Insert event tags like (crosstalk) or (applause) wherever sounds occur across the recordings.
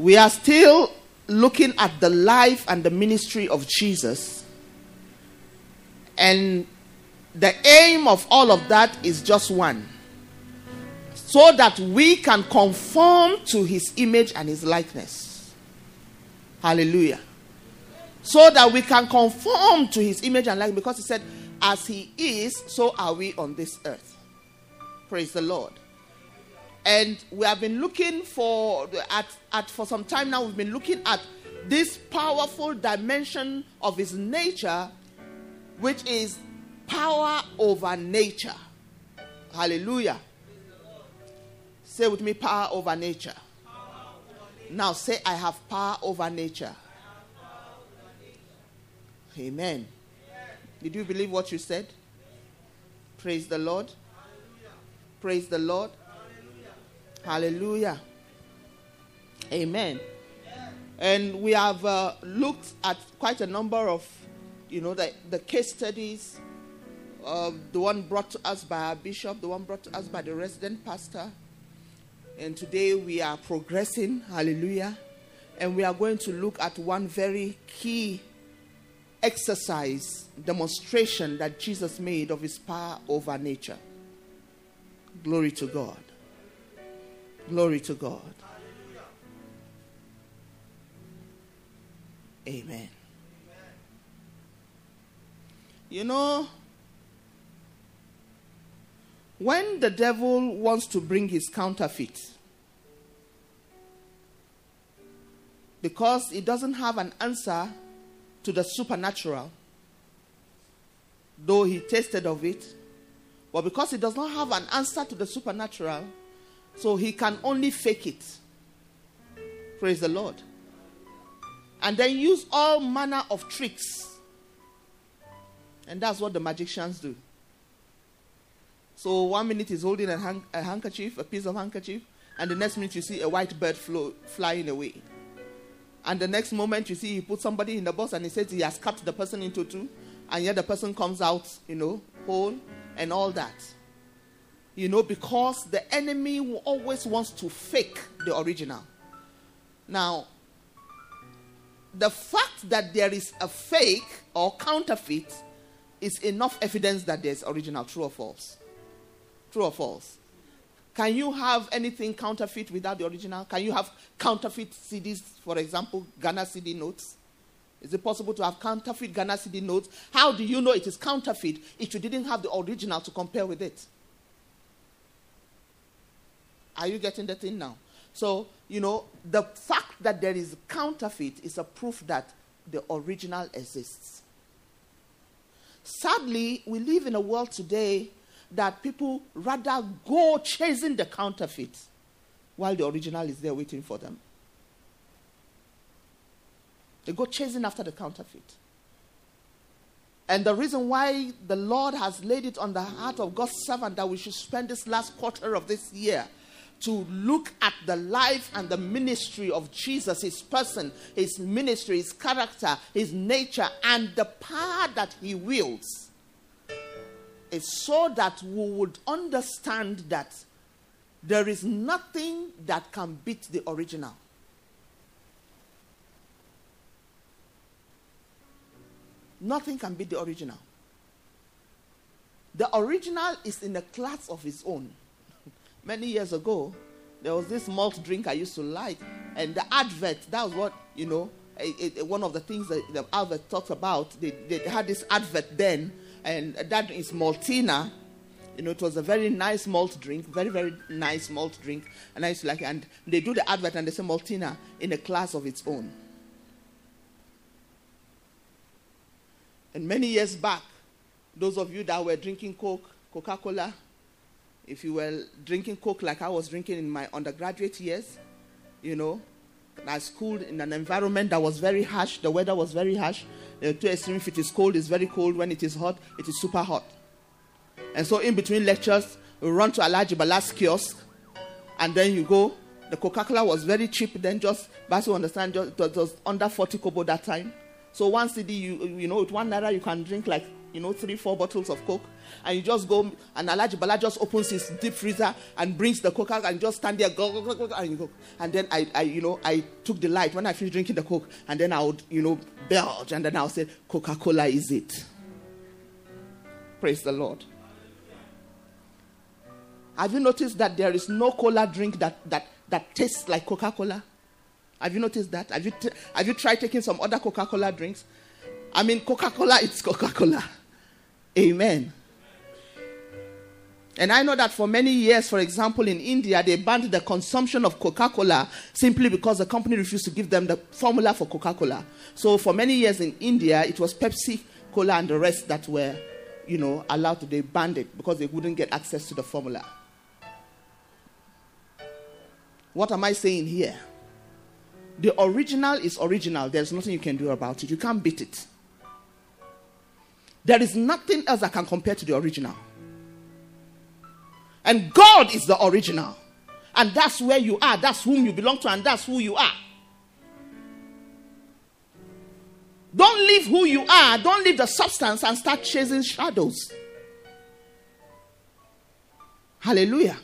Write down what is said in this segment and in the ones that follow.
We are still looking at the life and the ministry of Jesus. And the aim of all of that is just one so that we can conform to his image and his likeness. Hallelujah. So that we can conform to his image and likeness because he said, As he is, so are we on this earth. Praise the Lord. And we have been looking for at, at for some time now, we've been looking at this powerful dimension of his nature, which is power over nature. Hallelujah. Say with me, power over nature. Now say, I have power over nature. Amen. Did you believe what you said? Praise the Lord. Praise the Lord. Hallelujah. Amen. And we have uh, looked at quite a number of, you know, the, the case studies. Uh, the one brought to us by our bishop, the one brought to us by the resident pastor. And today we are progressing. Hallelujah. And we are going to look at one very key exercise, demonstration that Jesus made of his power over nature. Glory to God. Glory to God. Amen. You know, when the devil wants to bring his counterfeit, because he doesn't have an answer to the supernatural, though he tasted of it, but because he does not have an answer to the supernatural, so he can only fake it. Praise the Lord. And then use all manner of tricks. And that's what the magicians do. So one minute he's holding a, a handkerchief, a piece of handkerchief, and the next minute you see a white bird flo- flying away. And the next moment you see he put somebody in the box and he says he has cut the person into two, and yet the person comes out, you know, whole and all that. You know, because the enemy always wants to fake the original. Now, the fact that there is a fake or counterfeit is enough evidence that there's original, true or false. True or false? Can you have anything counterfeit without the original? Can you have counterfeit cedis, for example, Ghana cedi notes? Is it possible to have counterfeit Ghana cedi notes? How do you know it is counterfeit if you didn't have the original to compare with it? Are you getting the thing now? So, you know, the fact that there is counterfeit is a proof that the original exists. Sadly, we live in a world today that people rather go chasing the counterfeit while the original is there waiting for them. They go chasing after the counterfeit. And the reason why the Lord has laid it on the heart of God's servant that we should spend this last quarter of this year to look at the life and the ministry of Jesus, his person, his ministry, his character, his nature, and the power that he wields is so that we would understand that there is nothing that can beat the original. Nothing can beat the original. The original is in a class of its own. Many years ago, there was this malt drink I used to like, and the advert, that was what, you know, it, it, one of the things that the advert talked about. They, they had this advert then, and that is Maltina. You know, it was a very nice malt drink, very, very nice malt drink. And I used to like it. And they do the advert and they say Maltina in a class of its own. And many years back, those of you that were drinking Coke, Coca Cola, if you were drinking Coke like I was drinking in my undergraduate years, you know, I schooled in an environment that was very harsh, the weather was very harsh. The two if it is cold, it's very cold. When it is hot, it is super hot. And so, in between lectures, we run to Alhaji Bala's kiosk, and then you go. The Coca Cola was very cheap then, just, but you understand, just, was under 40 kobo that time. So, one cedi, you, you know, with one naira, you can drink like you know, three, four bottles of Coke, and you just go, and Alhaji Bala just opens his deep freezer and brings the Coke out and just stand there, go, go, go, go, and you go. And then I, I, you know, I took the light when I finished drinking the Coke, and then I would, you know, belch, and then I would say, Coca Cola is it. Praise the Lord. Have you noticed that there is no cola drink that, that, that tastes like Coca Cola? Have you noticed that? Have you, t- have you tried taking some other Coca Cola drinks? I mean, Coca Cola, it's Coca Cola. Amen. And I know that for many years, for example, in India, they banned the consumption of Coca Cola simply because the company refused to give them the formula for Coca Cola. So for many years in India, it was Pepsi Cola and the rest that were, you know, allowed to, they banned it because they wouldn't get access to the formula. What am I saying here? The original is original. There's nothing you can do about it. You can't beat it. There is nothing else that can compare to the original. And God is the original. And that's where you are. That's whom you belong to, and that's who you are. Don't leave who you are. Don't leave the substance and start chasing shadows. Hallelujah.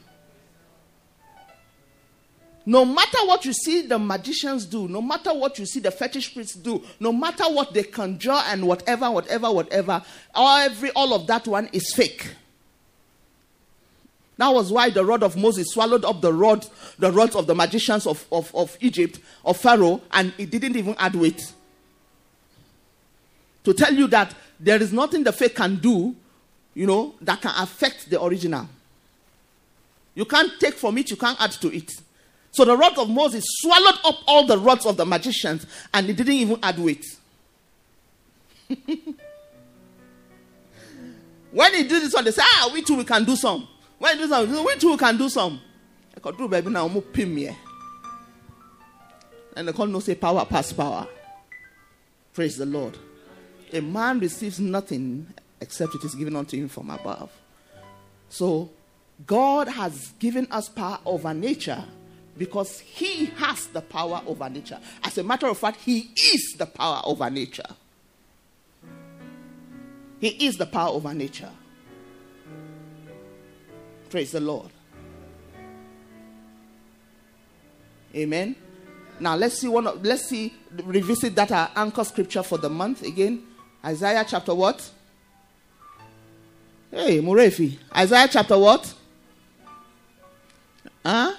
No matter what you see the magicians do, no matter what you see the fetish priests do, no matter what they conjure and whatever, whatever, whatever, every all of that one is fake. That was why the rod of Moses swallowed up the rod, the rods of the magicians of, of, of Egypt, of Pharaoh, and it didn't even add weight. To tell you that there is nothing the fake can do, you know, that can affect the original. You can't take from it, you can't add to it. So the rod of Moses swallowed up all the rods of the magicians and it didn't even add weight. (laughs) when he did this one, they say, ah, we too, we can do some. When he did some, we too, we can do some. I could do baby now, pim me. And they call no say power pass power. Praise the Lord. A man receives nothing except it is given unto him from above. So God has given us power over nature because he has the power over nature. As a matter of fact, he is the power over nature. He is the power over nature. Praise the Lord. Amen. Now let's see one. Of, let's see. Revisit that our anchor scripture for the month again. Isaiah chapter what? Hey, Murefi. Isaiah chapter what? Huh?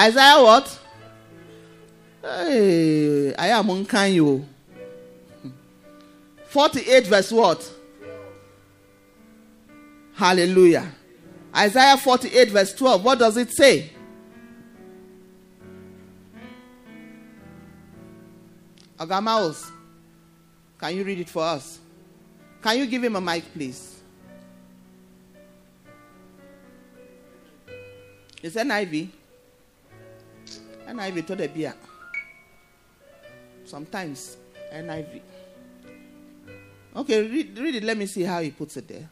Isaiah what? Hey, I am unkind you. 48 verse what? Hallelujah. Isaiah 48 verse 12. What does it say? Agamaus, can you read it for us? Can you give him a mic, please? Is NIV? NIV to the beer. Sometimes NIV. Okay, read, read it. Let me see how he puts it there.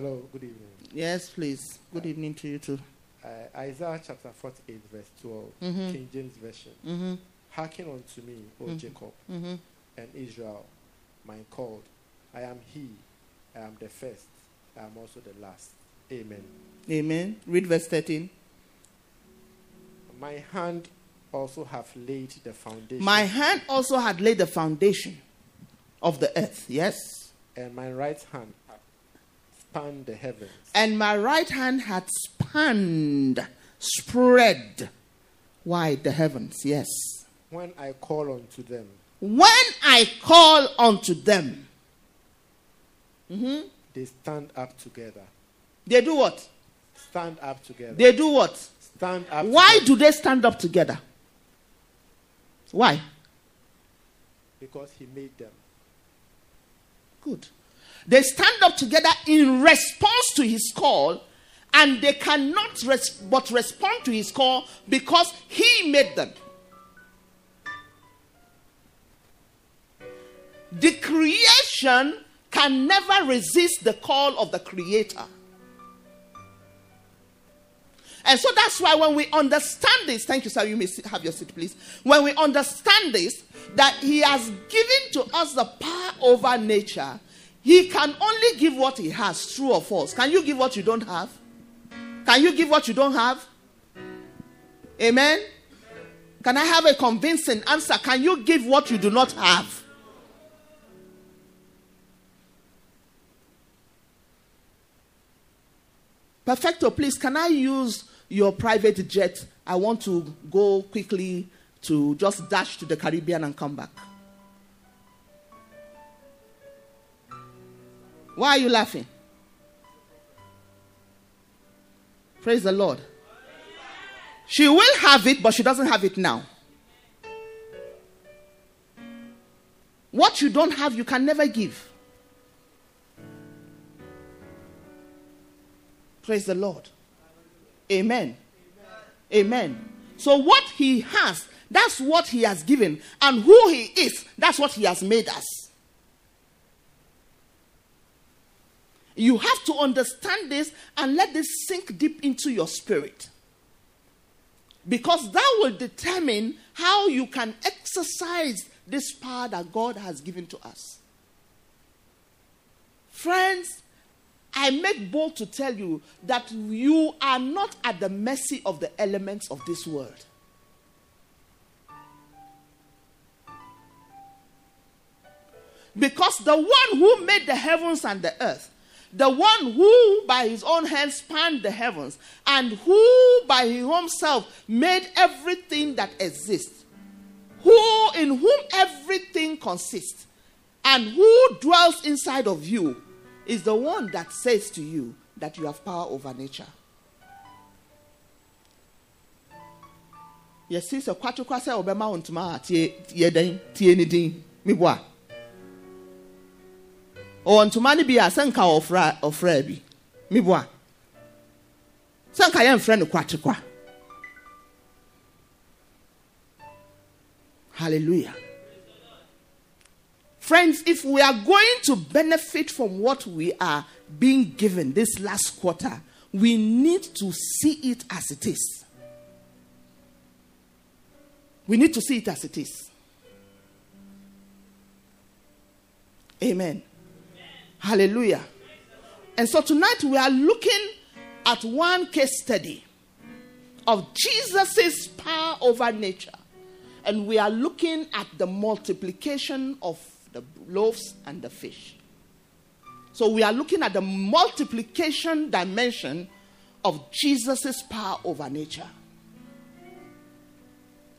Hello, good evening. Yes, please. Good evening to you too. Uh, Isaiah chapter 48, verse 12, Mhm. King James Version. Mm-hmm. Hearken unto me, O Mhm. Jacob Mm-hmm. and Israel, my called. I am he, I am the first, I am also the last. Amen. Amen. Read verse 13. My hand also have laid the foundation, My hand also had laid the foundation of the earth. Yes. and my right hand spanned the heavens. And my right hand had spanned, spread wide the heavens. Yes. When I call unto them, When I call unto them, Mhm. they stand up together. they do what? Stand up together. They do what? stand up Why together. do they stand up together? Why? Because he made them. Good. They stand up together in response to his call, and they cannot res- but respond to his call because he made them. The creation can never resist the call of the creator. And so that's why when we understand this, thank you, sir, you may have your seat, please. When we understand this, that he has given to us the power over nature, he can only give what He has, true or false. Can you give what you don't have? Can you give what you don't have? Amen. Can I have a convincing answer? Can you give what you do not have? Perfecto, please, can I use your private jet? I want to go quickly to just dash to the Caribbean and come back. Why are you laughing? Praise the Lord. She will have it, but she doesn't have it now. What you don't have, you can never give. Praise the Lord. Amen. Amen. So, what he has, that's what he has given. And who he is, that's what he has made us. You have to understand this and let this sink deep into your spirit. Because that will determine how you can exercise this power that God has given to us. Friends, I make bold to tell you that you are not at the mercy of the elements of this world. Because the one who made the heavens and the earth the one who by his own hand spanned the heavens and who by himself made everything that exists, who in whom everything consists, and who dwells inside of you, is the one that says to you that you have power over nature. yɛsi sɛ kwatokwa sɛ ɔbɛma wo ntoma a tie yɛ tie ne din ɔwɔ ntoma no bi a sɛ nka ɔfra ɔfra bi. Miboa sɛ hallelujah. Friends if we are going to benefit from what we are being given this last quarter we need to see it as it is. We need to see it as it is. Amen Hallelujah. And so tonight we are looking at one case study of Jesus' power over nature. And we are looking at the multiplication of the loaves and the fish. So we are looking at the multiplication dimension of Jesus' power over nature.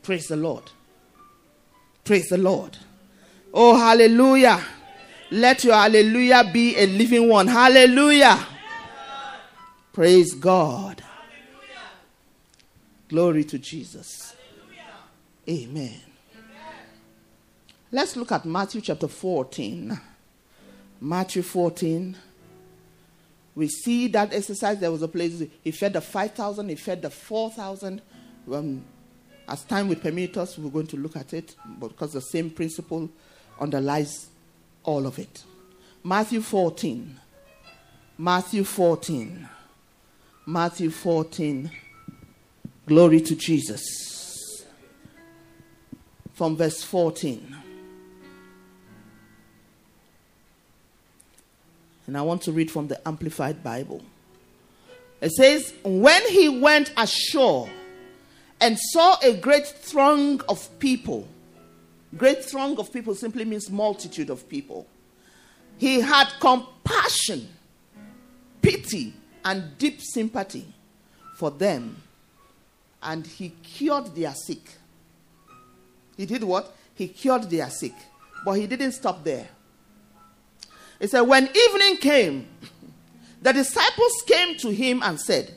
Praise the Lord. Praise the Lord. Oh, hallelujah. Let your hallelujah be a living one. Hallelujah. Praise God. Glory to Jesus. Amen. Let's look at Matthew chapter 14. Matthew 14. We see that exercise. There was a place he fed the 5,000, he fed the 4,000. Um, as time will permit us, we're going to look at it because the same principle underlies all of it. Matthew 14. Matthew 14. Matthew 14. Glory to Jesus. From verse 14. And I want to read from the Amplified Bible. It says, When he went ashore and saw a great throng of people, Great throng of people simply means multitude of people. He had compassion, pity, and deep sympathy for them, and he cured their sick. He did what? He cured their sick. But he didn't stop there. He said, When evening came, (laughs) the disciples came to him and said,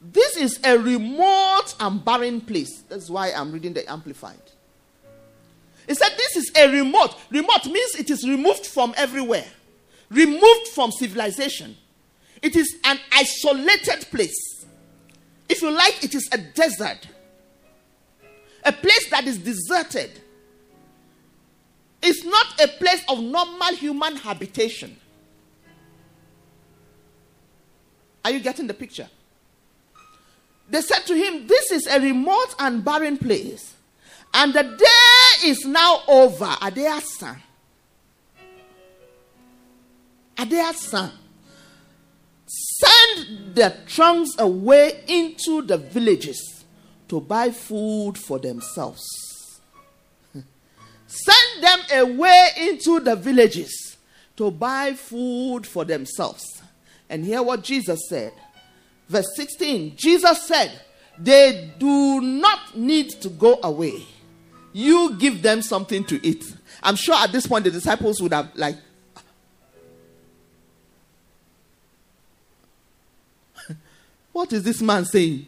This is a remote and barren place. That's why I'm reading the Amplified. He said, This is a remote. Remote means it is removed from everywhere, removed from civilization. It is an isolated place. If you like, it is a desert, a place that is deserted. It's not a place of normal human habitation. Are you getting the picture? They said to him, This is a remote and barren place, and the day is now over. Adeasa. Adeasa. Send the trunks away into the villages to buy food for themselves. (laughs) Send them away into the villages to buy food for themselves. And hear what Jesus said. Verse 16 Jesus said, They do not need to go away. You give them something to eat. I'm sure at this point the disciples would have, like, (laughs) what is this man saying?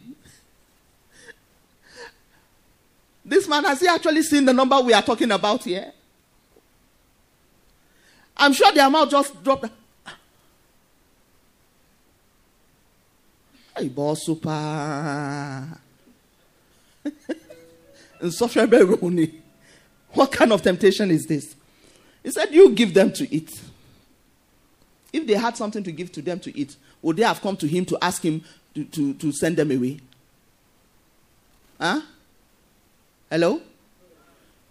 This man, has he actually seen the number we are talking about here? I'm sure their mouth just dropped. Hey, boss, super. (laughs) what kind of temptation is this? He said, You give them to eat. If they had something to give to them to eat, would they have come to him to ask him to, to, to send them away? Huh? Hello?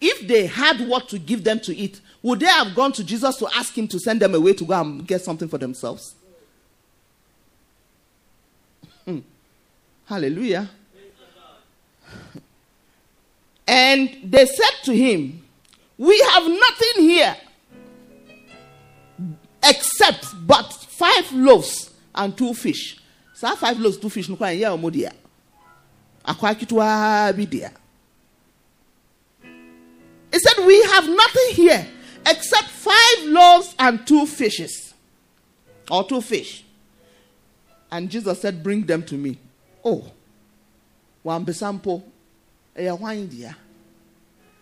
If they had what to give them to eat, would they have gone to Jesus to ask him to send them away to go and get something for themselves? Hmm. Hallelujah. And they said to him, We have nothing here except but five loaves and two fish. So five loaves, two fish, no yeah, omodia. Akwa. He said, We have nothing here except five loaves and two fishes. Or two fish. And Jesus said, Bring them to me. Oh, one besampo, a wine dear.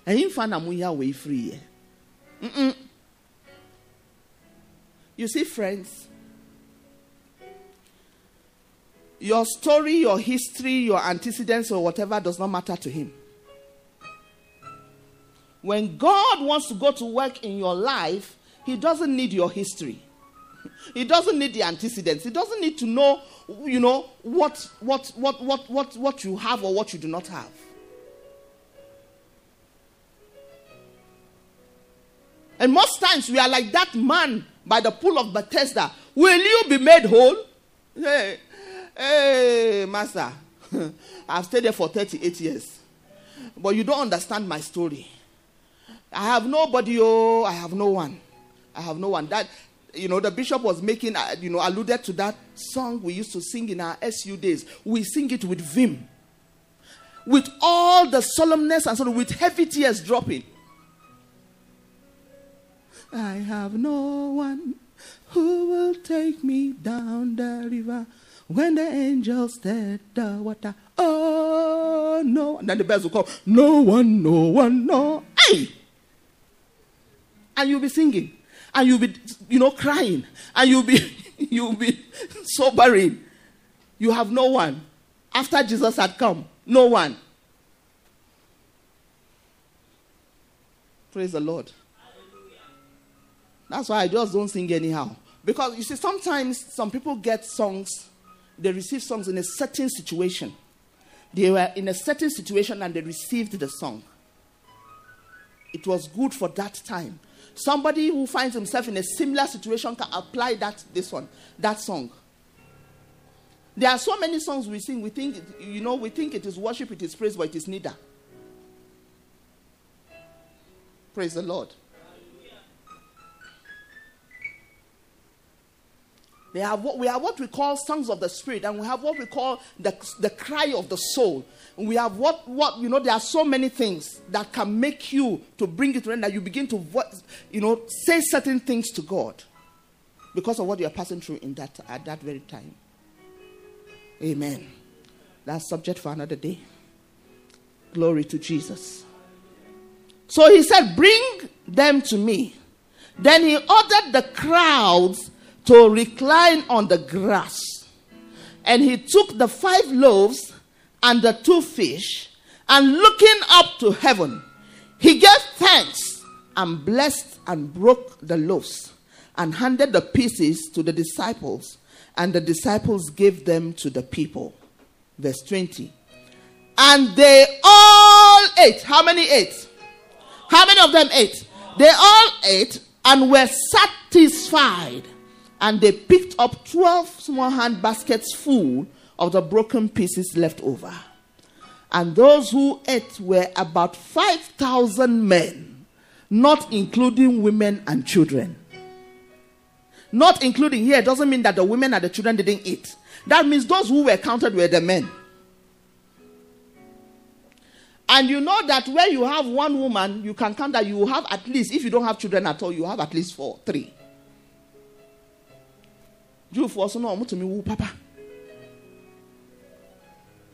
And in fana muya way free. You see, friends, your story, your history, your antecedents, or whatever does not matter to him. When God wants to go to work in your life, He doesn't need your history. He doesn't need the antecedents. He doesn't need to know, you know, what, what, what, what, what, what you have or what you do not have. And most times we are like that man by the pool of Bethesda. Will you be made whole? Hey, hey, master. (laughs) I've stayed there for 38 years. But you don't understand my story. I have nobody, oh, I have no one. I have no one. That, you know, the bishop was making, uh, you know, alluded to that song we used to sing in our SU days. We sing it with vim, with all the solemnness and sort of with heavy tears dropping. I have no one who will take me down the river when the angels stir the water. Oh, no. And then the bells will come. No one, no one, no. Hey! and you'll be singing and you'll be you know crying and you'll be (laughs) you'll be sobering you have no one after jesus had come no one praise the lord that's why i just don't sing anyhow because you see sometimes some people get songs they receive songs in a certain situation they were in a certain situation and they received the song it was good for that time Somebody who finds himself in a similar situation can apply that this one, that song. There are so many songs we sing. We think, you know, we think it is worship, it is praise, but it is neither. Praise the Lord. Have what we have what we call songs of the spirit, and we have what we call the, the cry of the soul. We have what what you know. There are so many things that can make you to bring it to end that you begin to you know say certain things to God because of what you are passing through in that at that very time. Amen. That's subject for another day. Glory to Jesus. So he said, Bring them to me. Then he ordered the crowds to recline on the grass. And he took the five loaves and the two fish, and looking up to heaven, he gave thanks and blessed and broke the loaves and handed the pieces to the disciples, and the disciples gave them to the people. Verse 20. And they all ate. How many ate? How many of them ate? They all ate and were satisfied. And they picked up 12 small hand baskets full of the broken pieces left over. And those who ate were about 5,000 men, not including women and children. Not including here doesn't mean that the women and the children didn't eat. That means those who were counted were the men. And you know that where you have one woman, you can count that you have at least, if you don't have children at all, you have at least four, three. Papa.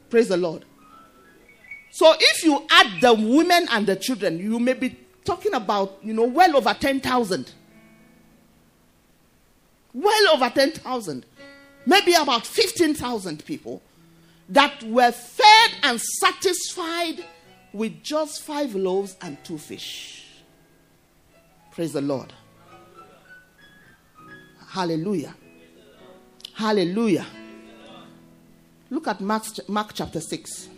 Praise the Lord. So if you add the women and the children, you may be talking about, you know, well over 10,000. Well over 10,000. Maybe about 15,000 people that were fed and satisfied with just five loaves and two fish. Praise the Lord. Hallelujah. Hallelujah. Look at Mark, Mark chapter 6.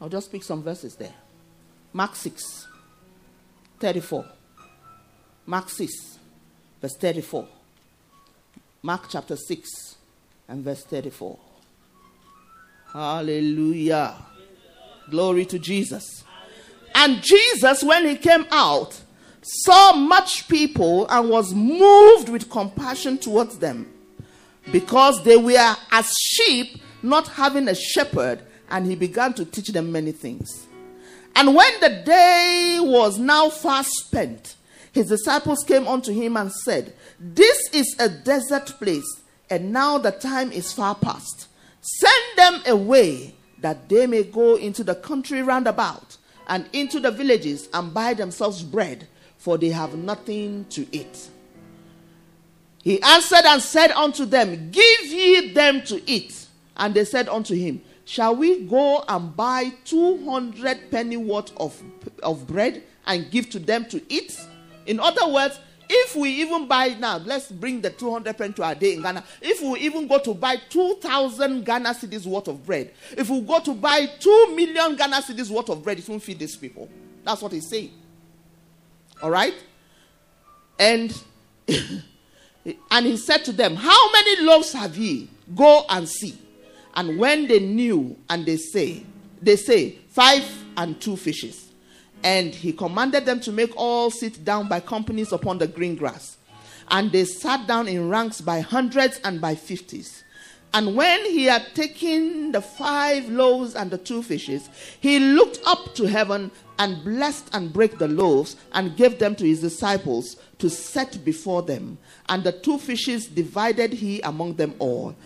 I'll just speak some verses there. Mark 6, 34. Mark 6, verse 34. Mark chapter 6 and verse 34. Hallelujah. Glory to Jesus. And Jesus, when he came out, saw much people and was moved with compassion towards them because they were as sheep not having a shepherd, and he began to teach them many things. And when the day was now far spent, his disciples came unto him and said, This is a desert place, and now the time is far past. Send them away that they may go into the country round about and into the villages and buy themselves bread, for they have nothing to eat. He answered and said unto them, Give ye them to eat. And they said unto him, Shall we go and buy 200 penny worth of, of bread and give to them to eat? In other words, if we even buy now, let's bring the 200 pen to our day in Ghana. If we even go to buy 2,000 Ghana cedis worth of bread, if we go to buy 2 million Ghana cedis worth of bread, it won't feed these people. That's what he's saying. All right? And, (laughs) and he said to them, How many loaves have ye? Go and see. And when they knew, and they say, they say, Five and two fishes. And he commanded them to make all sit down by companies upon the green grass. And they sat down in ranks by hundreds and by fifties. And when he had taken the five loaves and the two fishes, he looked up to heaven and blessed and brake the loaves and gave them to his disciples to set before them. And the two fishes divided he among them all.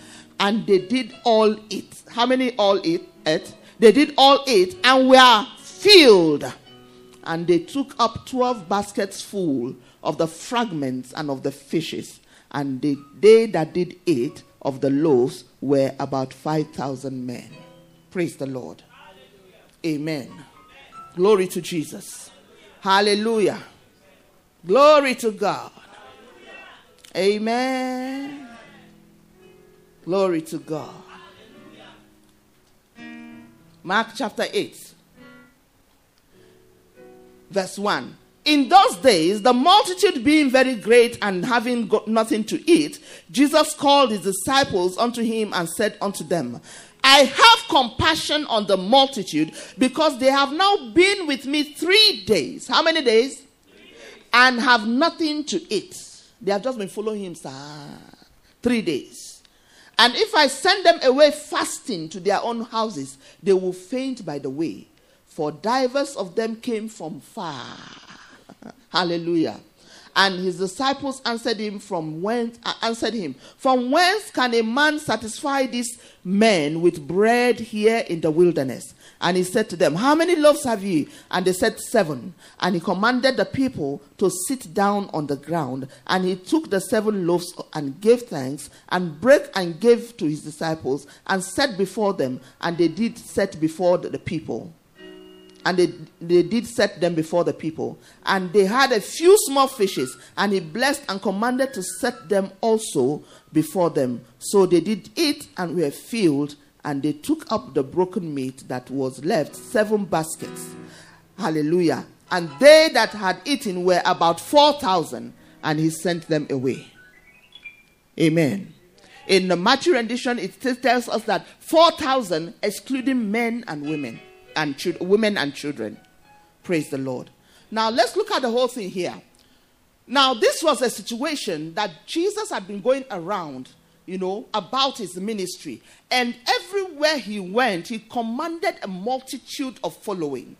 And they did all eat. How many all eat? Ate? They did all eat and were filled and they took up 12 baskets full of the fragments and of the fishes. And they, they that did eat of the loaves were about 5,000 men. Praise the Lord. Amen. Glory to Jesus. Hallelujah. Glory to God. Amen. Glory to God. Mark chapter 8 verse 1. In those days, the multitude being very great and having got nothing to eat, Jesus called his disciples unto him and said unto them, I have compassion on the multitude because they have now been with me three days. How many days? And have nothing to eat. They have just been following him, sir. Three days. And if I send them away fasting to their own houses, they will faint by the way for divers of them came from far. Hallelujah. And his disciples answered him from whence uh, answered him, From whence can a man satisfy these men with bread here in the wilderness? And he said to them, How many loaves have ye? And they said, Seven. And he commanded the people to sit down on the ground. And he took the seven loaves and gave thanks, and broke and gave to his disciples, and set before them, and they did set before the people. And they, they did set them before the people. And they had a few small fishes, and he blessed and commanded to set them also before them. So they did eat and were filled, and they took up the broken meat that was left, seven baskets. Hallelujah. And they that had eaten were about 4,000, and he sent them away. Amen. In the Matthew rendition, it tells us that 4,000, excluding men and women and ch- women and children. Praise the Lord. Now let's look at the whole thing here. Now, this was a situation that Jesus had been going around, you know, about his ministry. And everywhere he went, he commanded a multitude of following.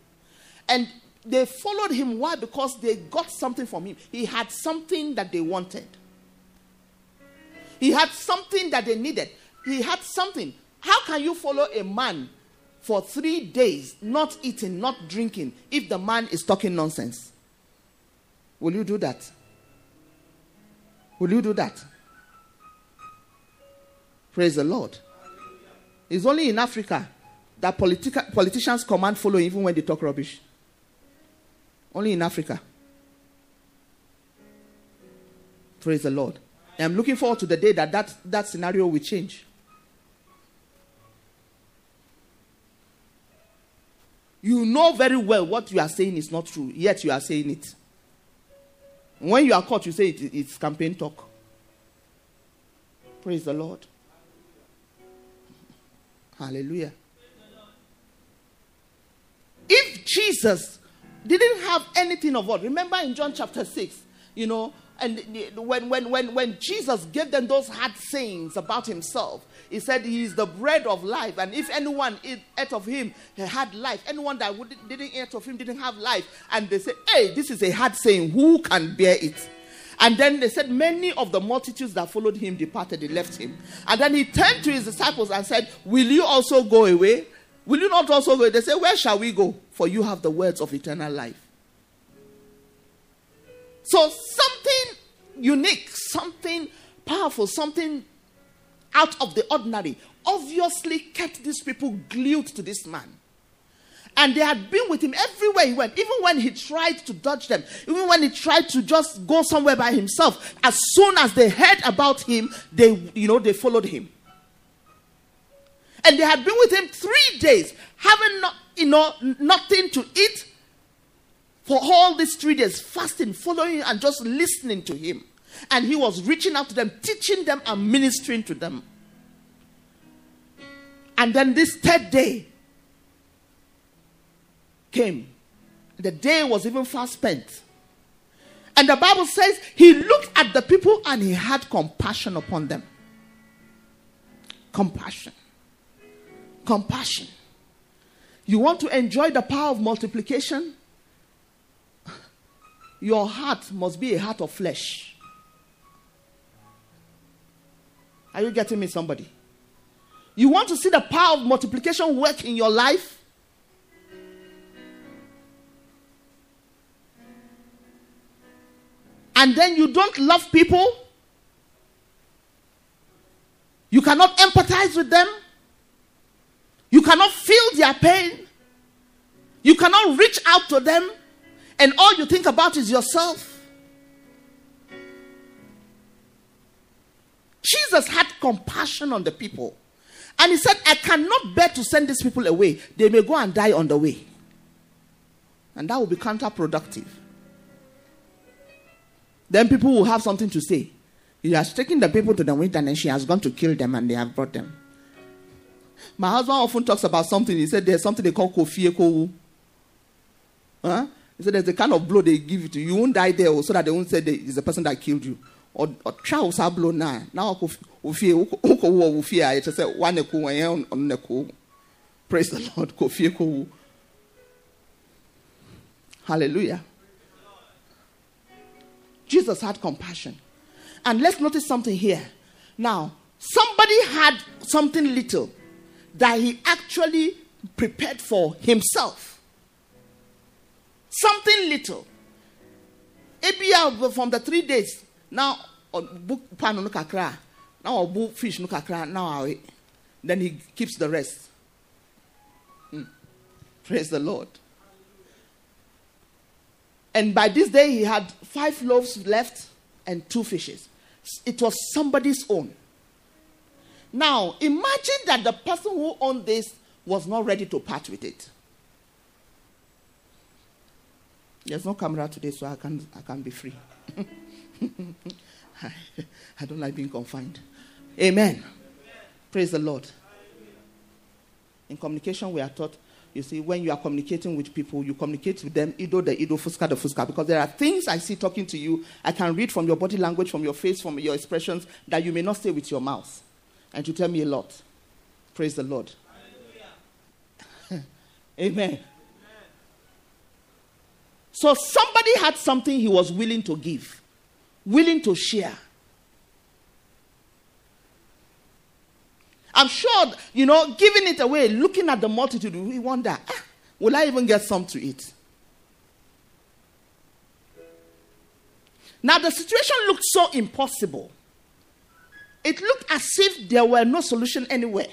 And they followed him. Why? Because they got something from him. He had something that they wanted. He had something that they needed. He had something. How can you follow a man for three days, not eating, not drinking, if the man is talking nonsense? Will you do that? Will you do that? Praise the Lord. It's only in Africa that politica- politicians command follow even when they talk rubbish. Only in Africa. Praise the Lord. I'm looking forward to the day that that, that scenario will change. You know very well what you are saying is not true, yet you are saying it. When you are caught, you say it, it's campaign talk. Praise the Lord. (laughs) Hallelujah. If Jesus didn't have anything of what, remember in John chapter 6, you know, and when, when, when, when Jesus gave them those hard sayings about himself, he said, He is the bread of life. And if anyone ate of him he had life, anyone that didn't eat of him didn't have life. And they said, Hey, this is a hard saying. Who can bear it? And then they said, Many of the multitudes that followed him departed, they left him. And then he turned to his disciples and said, Will you also go away? Will you not also go? They said, Where shall we go? For you have the words of eternal life. So something unique, something powerful, something out of the ordinary obviously kept these people glued to this man. And they had been with him everywhere he went, even when he tried to dodge them, even when he tried to just go somewhere by himself. As soon as they heard about him, they, you know, they followed him. And they had been with him three days, having not, you know, nothing to eat for all these three days, fasting, following, and just listening to him. And he was reaching out to them, teaching them, and ministering to them. And then this third day came. The day was even fast spent. And the Bible says he looked at the people and he had compassion upon them. Compassion. Compassion. You want to enjoy the power of multiplication? Your heart must be a heart of flesh. Are you getting me, somebody? You want to see the power of multiplication work in your life? And then you don't love people? You cannot empathize with them? You cannot feel their pain? You cannot reach out to them? And all you think about is yourself? Jesus had compassion on the people. And he said, I cannot bear to send these people away. They may go and die on the way. And that will be counterproductive. Then people will have something to say. He has taken the people to the wilderness. She has gone to kill them and they have brought them. My husband often talks about something. He said there's something they call kofi. Huh? He said there's a kind of blow they give to you. You won't die there oh, so that they won't say it's the person that killed you. Ɔtwa wo saa blow na ko praise the lord. Hallelujah. Jesus had compassion. And let's notice something here. Now somebody had something little that he actually prepared for himself something little Ebia from the three days now book pan no kakra now book fish no kakra now then he keeps the rest hmm. praise the lord And by this day, he had five loaves left and two fishes. It was somebody's own. Now, imagine that the person who owned this was not ready to part with it. There's no camera today, so I can, I can be free. (laughs) I don't like being confined. Amen. Praise the Lord. In communication, we are taught, you see, when you are communicating with people, you communicate with them, ido the ido, fuska the fuska, because there are things I see talking to you, I can read from your body language, from your face, from your expressions, that you may not say with your mouth. And you tell me a lot. Praise the Lord. (laughs) Amen. So somebody had something he was willing to give, willing to share. I'm sure, you know, giving it away, looking at the multitude, we wonder, ah, will I even get some to eat? Now, the situation looked so impossible. It looked as if there were no solution anywhere.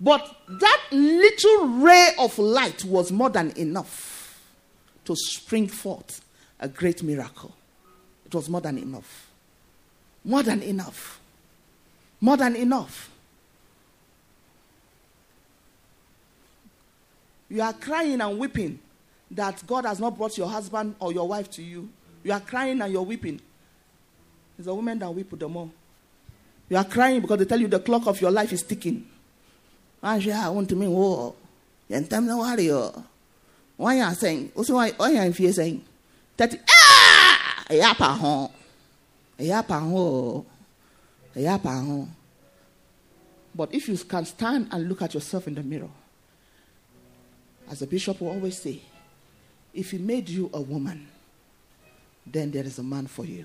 But that little ray of light was more than enough to spring forth a great miracle. It was more than enough. More than enough. More than enough. You are crying and weeping that God has not brought your husband or your wife to you. You are crying and you're weeping. It's a woman that weep the more. You are crying because they tell you the clock of your life is ticking. I want to mean, whoa. And tell me what you Why are saying? Also, why are you saying? That, ah! A yapa home. A yapa home. But if you can stand and look at yourself in the mirror, as the bishop will always say, if he made you a woman, then there is a man for you.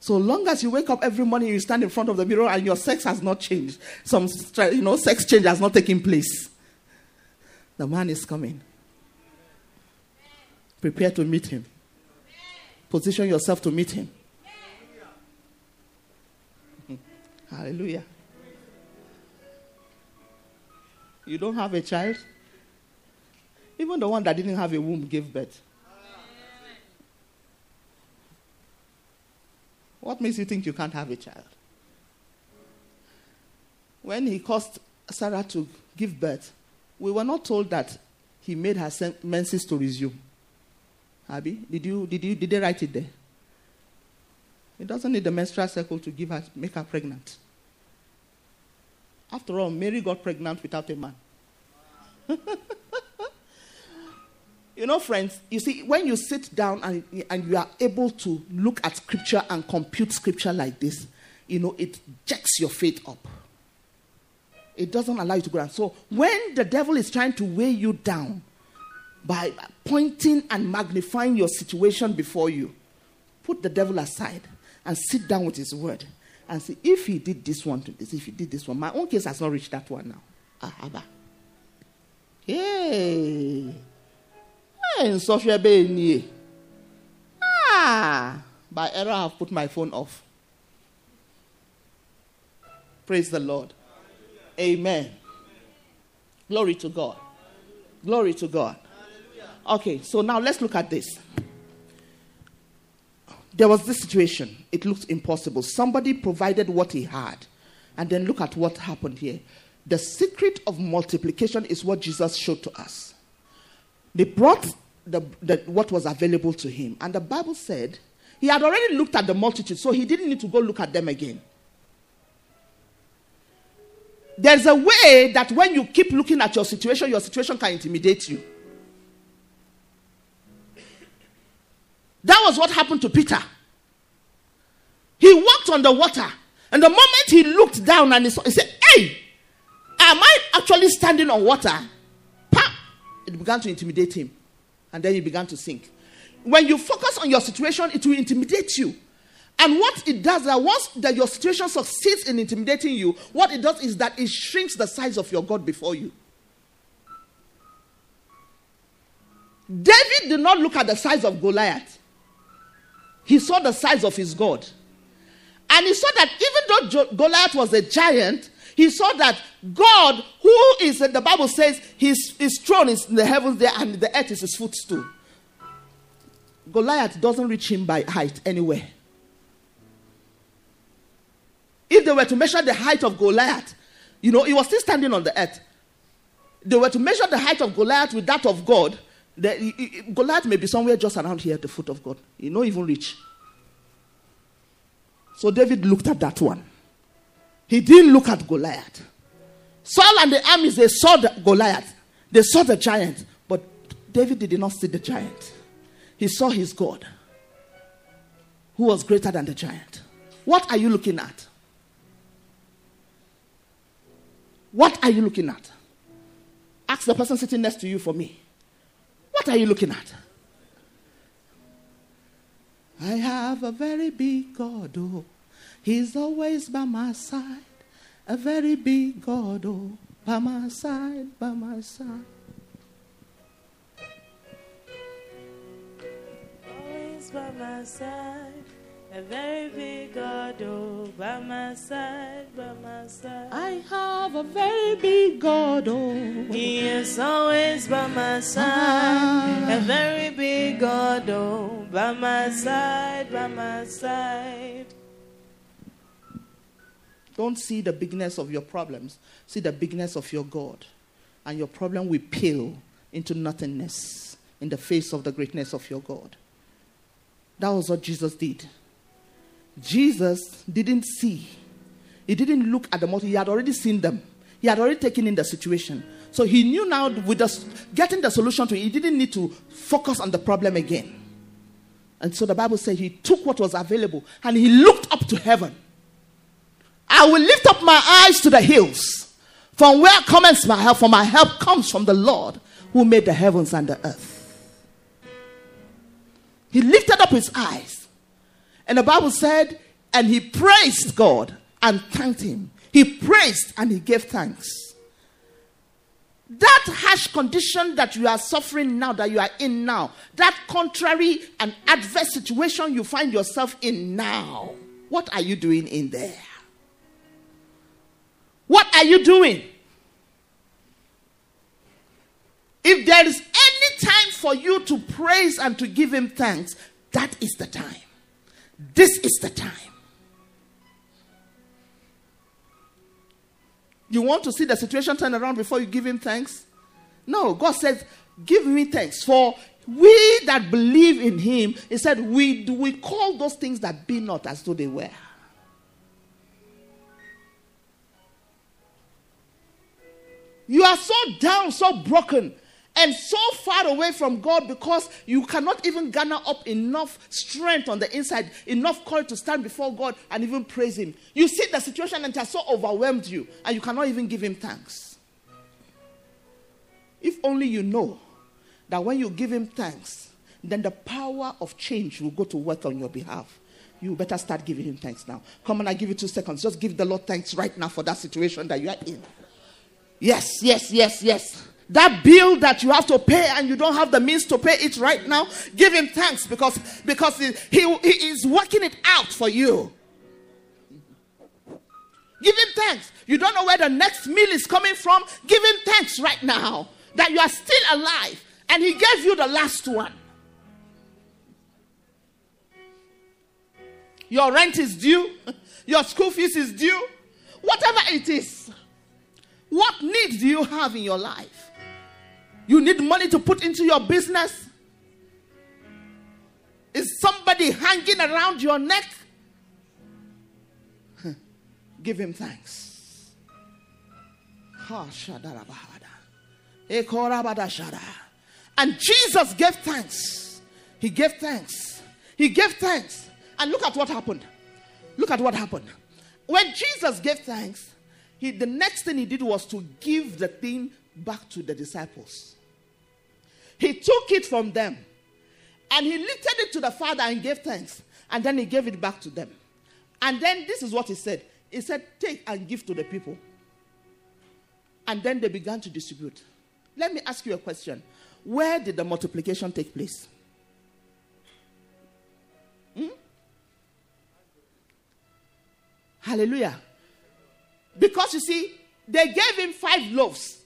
So long as you wake up every morning, you stand in front of the mirror and your sex has not changed, some you know sex change has not taken place. The man is coming. Prepare to meet him. Position yourself to meet him. (laughs) Hallelujah. You don't have a child? Even the one that didn't have a womb gave birth. What makes you think you can't have a child? When he caused Sarah to give birth, we were not told that he made her menses to resume. Abby, did you did you did they write it there? It doesn't need the menstrual cycle to give her make her pregnant. After all, Mary got pregnant without a man. (laughs) you know, friends, you see, when you sit down and, and you are able to look at scripture and compute scripture like this, you know, it jacks your faith up. It doesn't allow you to go down. So when the devil is trying to weigh you down, by pointing and magnifying your situation before you. Put the devil aside and sit down with his word and see if he did this one to this, if he did this one. My own case has not reached that one now. Ahaba. Hey. Hey, Sophia Beni. Ah. By error, I have put my phone off. Praise the Lord. Amen. Glory to God. Glory to God. Okay, so now let's look at this. There was this situation. It looked impossible. Somebody provided what he had. And then look at what happened here. The secret of multiplication is what Jesus showed to us. They brought the, the, what was available to him. And the Bible said he had already looked at the multitude, so he didn't need to go look at them again. There's a way that when you keep looking at your situation, your situation can intimidate you. That was what happened to Peter. He walked on the water, and the moment he looked down and he, saw, he said, Hey, am I actually standing on water? It began to intimidate him, and then he began to sink. When you focus on your situation, it will intimidate you. And what it does that once that your situation succeeds in intimidating you, what it does is that it shrinks the size of your God before you. David did not look at the size of Goliath he saw the size of his God. And he saw that even though Goliath was a giant, he saw that God, who is, the Bible says, his, his throne is in the heavens there and the earth is his footstool. Goliath doesn't reach him by height anywhere. If they were to measure the height of Goliath, you know, he was still standing on the earth. They were to measure the height of Goliath with that of God. The, Goliath may be somewhere just around here at the foot of God. You know, even reach. So David looked at that one. He didn't look at Goliath. Saul and the armies, they saw the Goliath. They saw the giant. But David did not see the giant. He saw his God, who was greater than the giant. What are you looking at? What are you looking at? Ask the person sitting next to you for me. What are you looking at? I have a very big God, oh. He's always by my side. A very big God, oh. By my side, by my side. Always by my side. A very big God, oh, by my side, by my side. I have a very big God, oh. He is always by my side. A very big God, oh, by my side, by my side. Don't see the bigness of your problems, see the bigness of your God. And your problem will pale into nothingness in the face of the greatness of your God. That was what Jesus did. Jesus didn't see. He didn't look at the multitude. He had already seen them. He had already taken in the situation. So he knew now with us getting the solution to it, he didn't need to focus on the problem again. And so the Bible says he took what was available and he looked up to heaven. I will lift up my eyes to the hills. From where comes my help? For my help comes from the Lord who made the heavens and the earth. He lifted up his eyes and the Bible said, and he praised God and thanked him. He praised and he gave thanks. That harsh condition that you are suffering now, that you are in now, that contrary and adverse situation you find yourself in now, what are you doing in there? What are you doing? If there is any time for you to praise and to give him thanks, that is the time. This is the time. You want to see the situation turn around before you give him thanks? No, God says, Give me thanks. For we that believe in him, he said, we, we call those things that be not as though they were. You are so down, so broken and so far away from God because you cannot even garner up enough strength on the inside, enough courage to stand before God and even praise Him. You see the situation and it has so overwhelmed you, and you cannot even give Him thanks. If only you know that when you give Him thanks, then the power of change will go to work on your behalf. You better start giving Him thanks now. Come on, I give you two seconds. Just give the Lord thanks right now for that situation that you are in. Yes, yes, yes, yes. That bill that you have to pay and you don't have the means to pay it right now give him thanks because because he, he, he is working it out for you. Give him thanks. You don't know where the next meal is coming from. Give him thanks right now that you are still alive and he gave you the last one. Your rent is due. (laughs) Your school fees is due. Whatever it is what needs do you have in your life you need money to put into your business? Is somebody hanging around your neck? Give him thanks. And Jesus gave thanks. He gave thanks. He gave thanks. And look at what happened. Look at what happened. When Jesus gave thanks, he, the next thing he did was to give the thing back to the disciples. He took it from them and he lifted it to the Father and gave thanks. And then he gave it back to them. And then this is what he said He said, Take and give to the people. And then they began to distribute. Let me ask you a question Where did the multiplication take place? Hmm? Hallelujah. Because you see, they gave him five loaves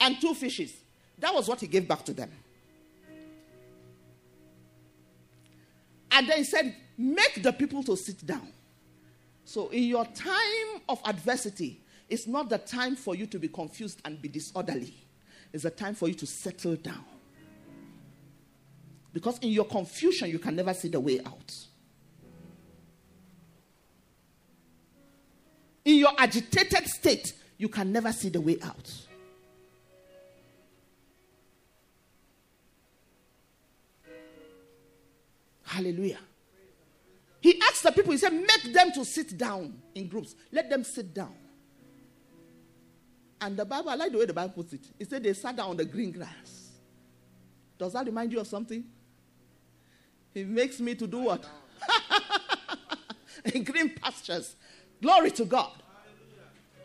and two fishes. That was what he gave back to them. And then he said, Make the people to sit down. So, in your time of adversity, it's not the time for you to be confused and be disorderly. It's a time for you to settle down. Because in your confusion, you can never see the way out. In your agitated state, you can never see the way out. Hallelujah. He asked the people, he said, make them to sit down in groups. Let them sit down. And the Bible, I like the way the Bible puts it. It said they sat down on the green grass. Does that remind you of something? He makes me to do what? (laughs) in green pastures. Glory to God.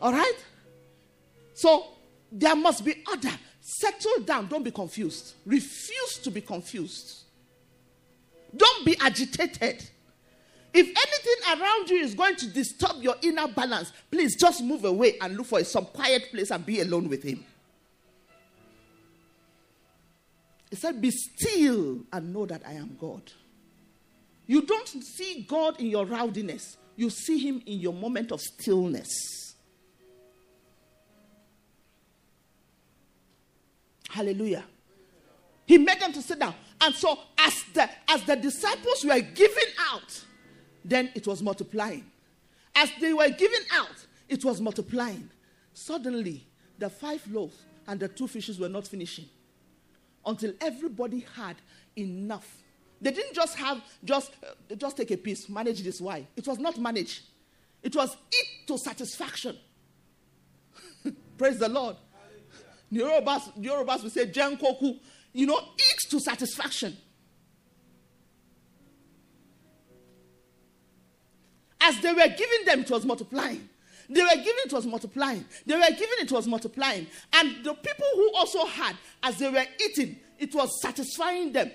All right? So there must be order. Settle down. Don't be confused. Refuse to be confused. Don't be agitated. If anything around you is going to disturb your inner balance, please just move away and look for some quiet place and be alone with Him. He said, Be still and know that I am God. You don't see God in your rowdiness, you see Him in your moment of stillness. Hallelujah. He made them to sit down. And so as the as the disciples were giving out, then it was multiplying. As they were giving out, it was multiplying. Suddenly, the five loaves and the two fishes were not finishing until everybody had enough. They didn't just have just uh, just take a piece, manage this. Why? It was not manage. It was eat to satisfaction. (laughs) Praise the Lord. The Yorubas, the Yorubas will say Jenkoku. You know, eat to satisfaction. As they were giving them, it was multiplying. They were giving, it was multiplying. They were giving, it was multiplying. And the people who also had, as they were eating, it was satisfying them.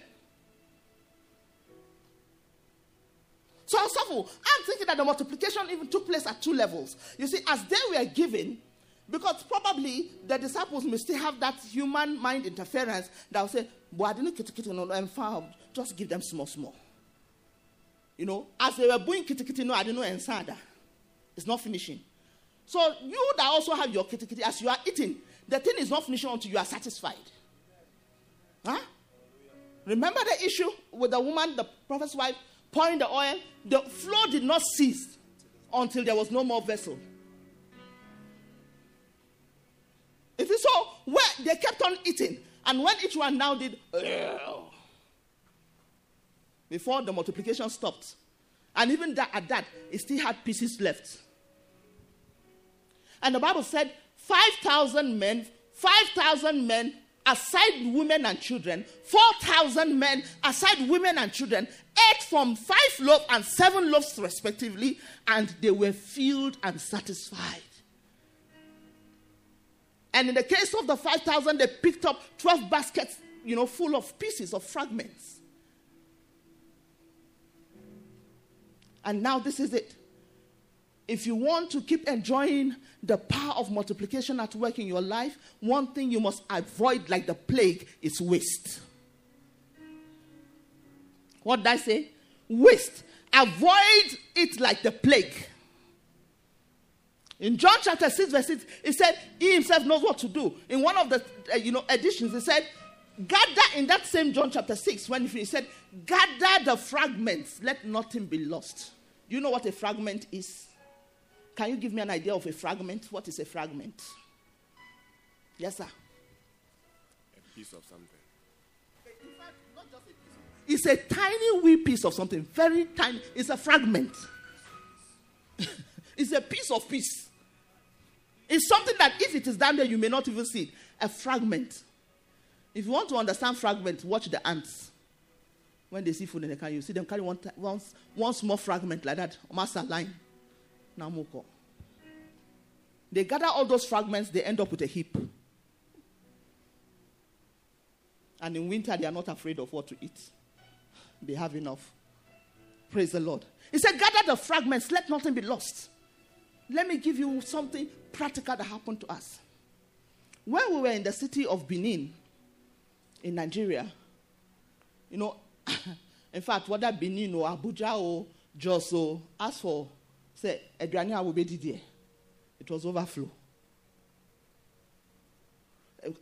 So, I'm thinking that the multiplication even took place at two levels. You see, as they were giving, because probably the disciples may still have that human mind interference that will say, Boy, I didn't kitty no. Just give them small, small. You know, as they were doing kitty kitty no, I didn't know inside. It's not finishing. So you that also have your kitty kitty, as you are eating, the thing is not finishing until you are satisfied. Huh? Remember the issue with the woman, the prophet's wife, pouring the oil? The flow did not cease until there was no more vessel. If you saw where they kept on eating, and when each one now did, before the multiplication stopped, and even that at that, it still had pieces left. And the Bible said 5,000 men, 5,000 men aside women and children, 4,000 men aside women and children ate from five loaves and seven loaves respectively, and they were filled and satisfied. And in the case of the 5,000, they picked up 12 baskets, you know, full of pieces of fragments. And now this is it. If you want to keep enjoying the power of multiplication at work in your life, one thing you must avoid like the plague is waste. What did I say? Waste. Avoid it like the plague. In John chapter 6, verse 6, he said, He himself knows what to do. In one of the uh, you know editions, he said, Gather in that same John chapter 6, when he said, Gather the fragments, let nothing be lost. Do you know what a fragment is? Can you give me an idea of a fragment? What is a fragment? Yes, sir. A piece of something. It's a tiny wee piece of something, very tiny. It's a fragment. (laughs) it's a piece of piece. It's something that if it is down there, you may not even see it. A fragment. If you want to understand fragment, watch the ants. When they see food in the can, you see them carry one, one, one small fragment like that, master line. Namoko. They gather all those fragments, they end up with a heap. And in winter, they are not afraid of what to eat. They have enough. Praise the Lord. He said, Gather the fragments, let nothing be lost. let me give you something practical that happened to us. When we were in the city of Benin, in Nigeria, you know, (laughs) in fact, whether Benin or Abuja or Jos or as for say Adriania will be there, it was overflow.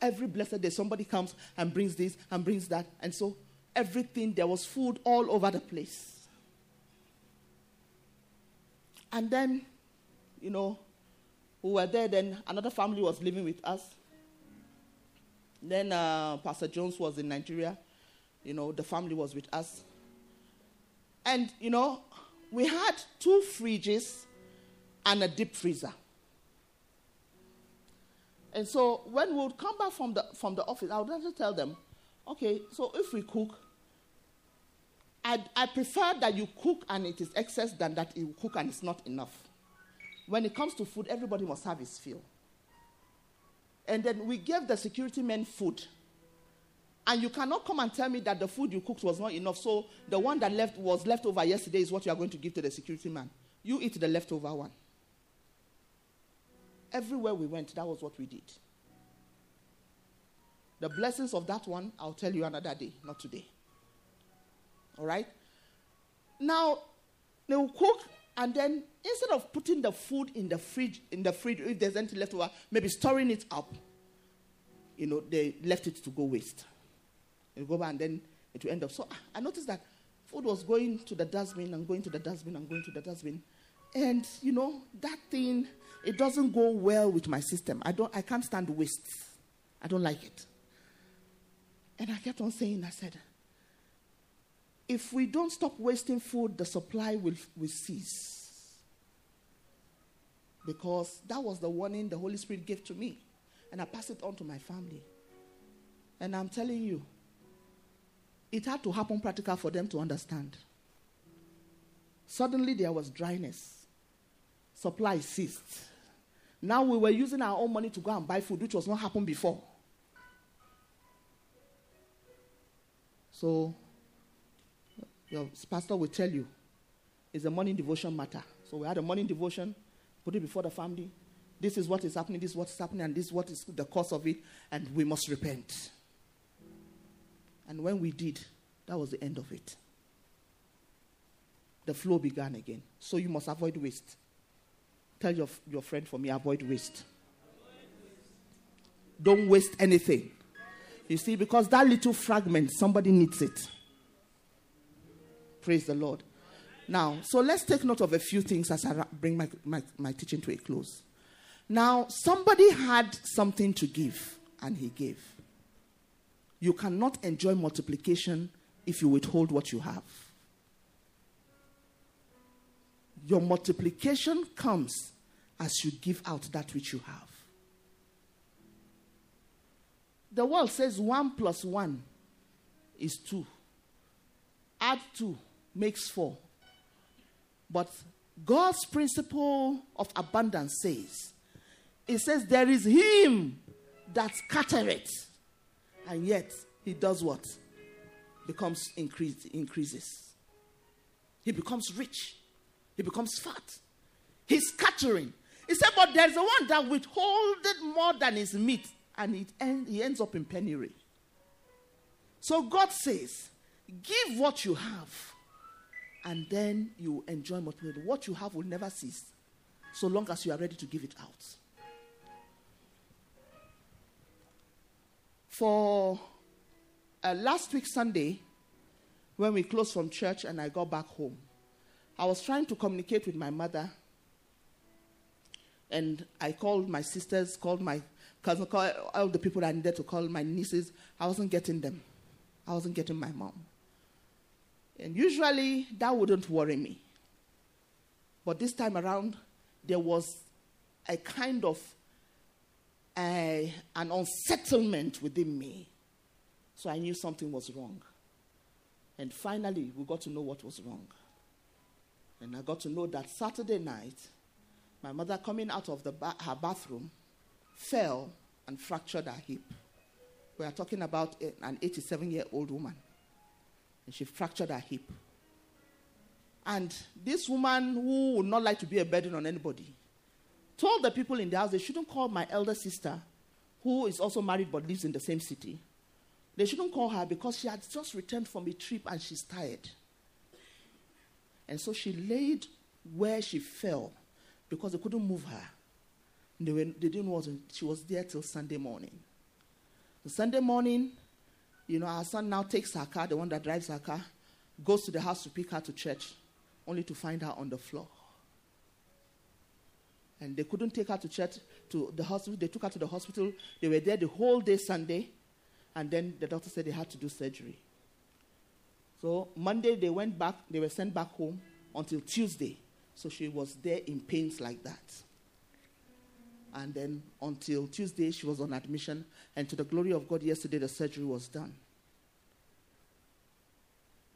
Every blessed day, somebody comes and brings this and brings that, and so everything there was food all over the place. And then, you know, we were there. Then another family was living with us. Then uh, Pastor Jones was in Nigeria. You know, the family was with us. And, you know, we had two fridges and a deep freezer. And so when we would come back from the, from the office, I would have to tell them, okay, so if we cook, I, I prefer that you cook and it is excess than that you cook and it's not enough. When it comes to food, everybody must have his fill. And then we gave the security men food. And you cannot come and tell me that the food you cooked was not enough. So the one that left was left over yesterday is what you are going to give to the security man. You eat the leftover one. Everywhere we went, that was what we did. The blessings of that one, I'll tell you another day, not today. All right? Now, they will cook, and then instead of putting the food in the fridge, in the fridge, if there's anything left over, maybe storing it up, you know, they left it to go waste. Go back, and then it will end up. So ah, I noticed that food was going to the dustbin and going to the dustbin and going to the dustbin. And you know, that thing, it doesn't go well with my system. I don't I can't stand waste. I don't like it. And I kept on saying, I said, if we don't stop wasting food, the supply will, will cease. Because that was the warning the Holy Spirit gave to me. And I passed it on to my family. And I'm telling you, it had to happen practical for them to understand. Suddenly there was dryness. Supply ceased. Now we were using our own money to go and buy food, which was not happened before. So your pastor will tell you it's a morning devotion matter. So we had a morning devotion, put it before the family. This is what is happening, this is what is happening, and this is what is the cause of it, and we must repent. And when we did, that was the end of it. The flow began again. So you must avoid waste. Tell your, your friend for me, avoid waste. Don't waste anything. You see, because that little fragment, somebody needs it. Praise the Lord. Now, so let's take note of a few things as I bring my, my, my teaching to a close. Now, somebody had something to give, and he gave. You cannot enjoy multiplication if you withhold what you have. Your multiplication comes as you give out that which you have. The world says one plus one is two. Add two makes four. But God's principle of abundance says, it says, there is him that scattereth and yet he does what? Becomes increased, increases. He becomes rich. He becomes fat. He's scattering. He said, but there's the one that withholdeth more than his meat, and it end, he ends up in penury. So God says, give what you have, and then you enjoy multiplication. What you have will never cease, so long as you are ready to give it out. For uh, last week Sunday, when we closed from church and I got back home, I was trying to communicate with my mother. And I called my sisters, called my cousin, called all the people I needed to call, my nieces. I wasn't getting them. I wasn't getting my mom. And usually that wouldn't worry me. But this time around, there was a kind of Eh, an unsettlement within me. So I knew something was wrong. And finally, we got to know what was wrong. And I got to know that Saturday night, my mother, coming out of ba- her bathroom, fell and fractured her hip. We are talking about an 87 year old woman. And she fractured her hip. And this woman who would not like to be a burden on anybody told the people in the house they shouldn't call my elder sister, who is also married but lives in the same city. They shouldn't call her because she had just returned from a trip and she's tired. And so she laid where she fell because they couldn't move her. They, were, they didn't want she was there till Sunday morning. The Sunday morning, you know, our son now takes her car, the one that drives her car, goes to the house to pick her to church, only to find her on the floor. And they couldn't take her to church, to the hospital. They took her to the hospital. They were there the whole day Sunday. And then the doctor said they had to do surgery. So Monday they went back, they were sent back home until Tuesday. So she was there in pains like that. And then until Tuesday, she was on admission. And to the glory of God, yesterday the surgery was done.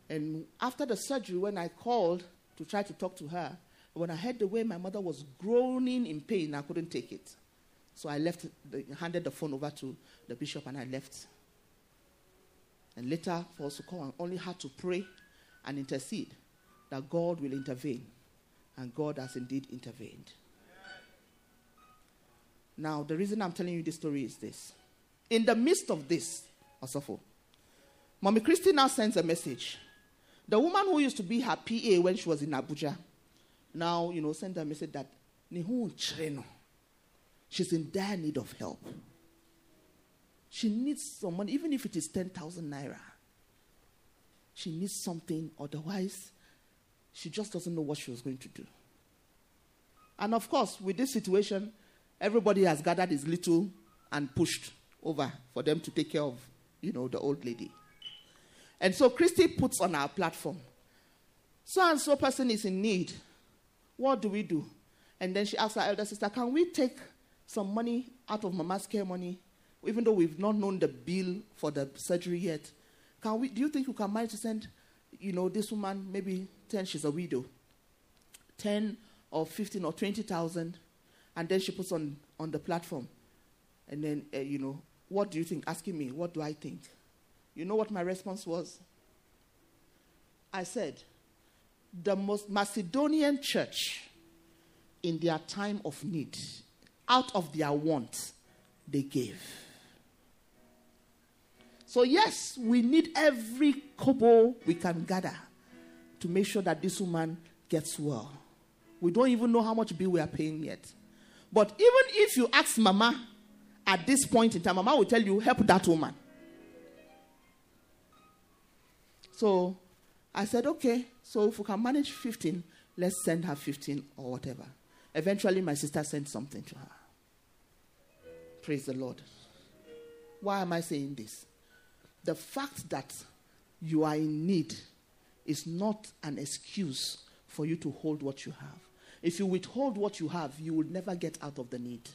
And after the surgery, when I called to try to talk to her, when I heard the way my mother was groaning in pain, I couldn't take it. So I left, the, handed the phone over to the bishop, and I left. And later, for us to call, I only had to pray and intercede that God will intervene. And God has indeed intervened. Now, the reason I'm telling you this story is this. In the midst of this, Osofo, Mommy Christy now sends a message. The woman who used to be her PA when she was in Abuja now, you know, sent a message that she's in dire need of help. She needs some money, even if it is 10,000 naira. She needs something, otherwise, she just doesn't know what she was going to do. And of course, with this situation, everybody has gathered his little and pushed over for them to take care of, you know, the old lady. And so Christy puts on our platform, so and so person is in need. What do we do? And then she asks her elder sister, Can we take some money out of Mama's care money, even though we've not known the bill for the surgery yet? Can we, do you think you can manage to send, you know, this woman, maybe 10, she's a widow, 10 or 15 or 20,000, and then she puts on, on the platform. And then, uh, you know, what do you think? Asking me, what do I think? You know what my response was? I said, the most Macedonian church in their time of need, out of their want, they gave. So, yes, we need every kobo we can gather to make sure that this woman gets well. We don't even know how much bill we are paying yet. But even if you ask Mama at this point in time, Mama will tell you, help that woman. So I said, okay, so if we can manage 15, let's send her 15 or whatever. Eventually, my sister sent something to her. Praise the Lord. Why am I saying this? The fact that you are in need is not an excuse for you to hold what you have. If you withhold what you have, you will never get out of the need.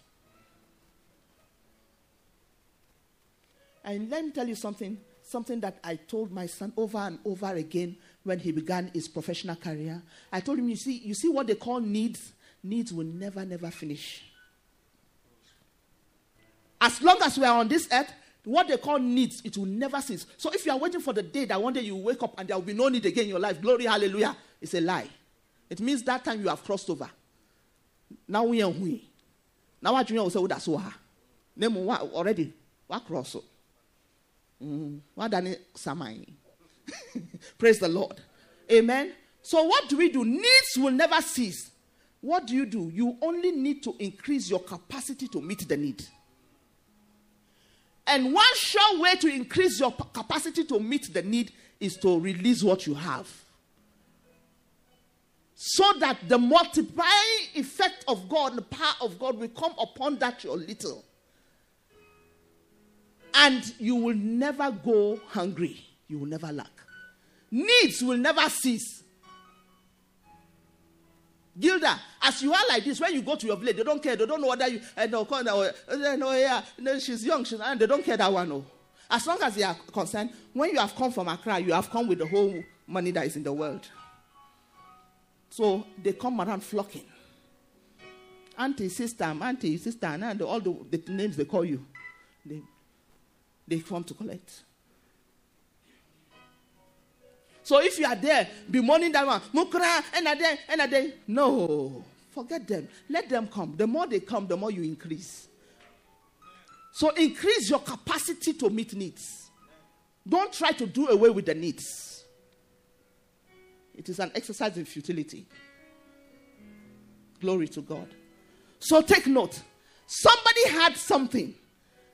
And let me tell you something something that I told my son over and over again when he began his professional career. I told him, you see, you see what they call needs? Needs will never, never finish. As long as we are on this earth, what they call needs, it will never cease. So if you are waiting for the day that one day you wake up and there will be no need again in your life, glory, hallelujah, it's a lie. It means that time you have crossed over. Now we are we. Now what you say oh, that's what name already. What cross? Mm-hmm. What done samai. (laughs) Praise the Lord. Amen. So what do we do? Needs will never cease. What do you do? You only need to increase your capacity to meet the need. And one sure way to increase your capacity to meet the need is to release what you have. So that the multiplying effect of God, the power of God will come upon that your little. And you will never go hungry. You will never lack. Needs will never cease. Gilda, as you are like this, when you go to your village, they don't care. They don't know whether you, uh, no, no, no, yeah, no, she's young, she's, and they don't care that one. No. As long as they are concerned, when you have come from Accra, you have come with the whole money that is in the world. So they come around flocking. Auntie, sister, auntie, sister, and all the, the names they call you. They, they come to collect. So if you are there, be mourning that one, mukra, and a day, and a day. No. Forget them. Let them come. The more they come, the more you increase. So increase your capacity to meet needs. Don't try to do away with the needs. It is an exercise in futility. Glory to God. So take note. Somebody had something